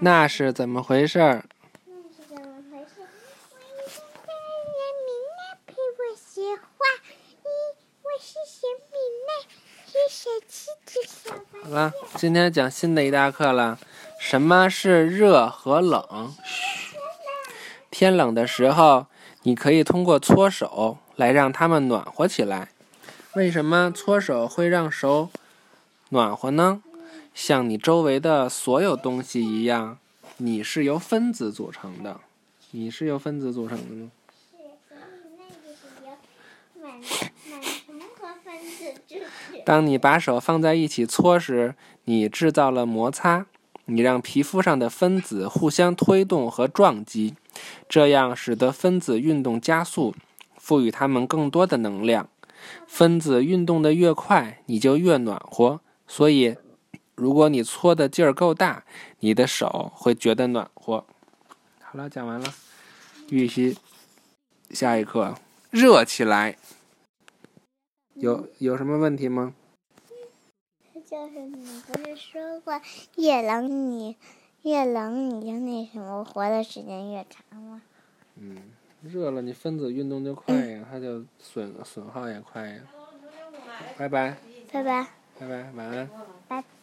那是怎么回事儿？那是怎么回事？我一个个人民呢陪我写画，一我是小米呢，是小七只小白好了，今天讲新的一大课了。什么是热和冷？嘘，天冷的时候，你可以通过搓手来让它们暖和起来。为什么搓手会让手暖和呢？像你周围的所有东西一样，你是由分子组成的。你是由分子组成的吗？是，那就是由满满重合分子组成。当你把手放在一起搓时，你制造了摩擦，你让皮肤上的分子互相推动和撞击，这样使得分子运动加速，赋予它们更多的能量。分子运动的越快，你就越暖和。所以，如果你搓的劲儿够大，你的手会觉得暖和。好了，讲完了，预习下一课，热起来。有有什么问题吗？就是你不是说过越冷你越冷你就那什么活的时间越长吗？嗯，热了，你分子运动就快呀，它就损损耗也快呀。拜拜，拜拜，拜拜，晚安。拜。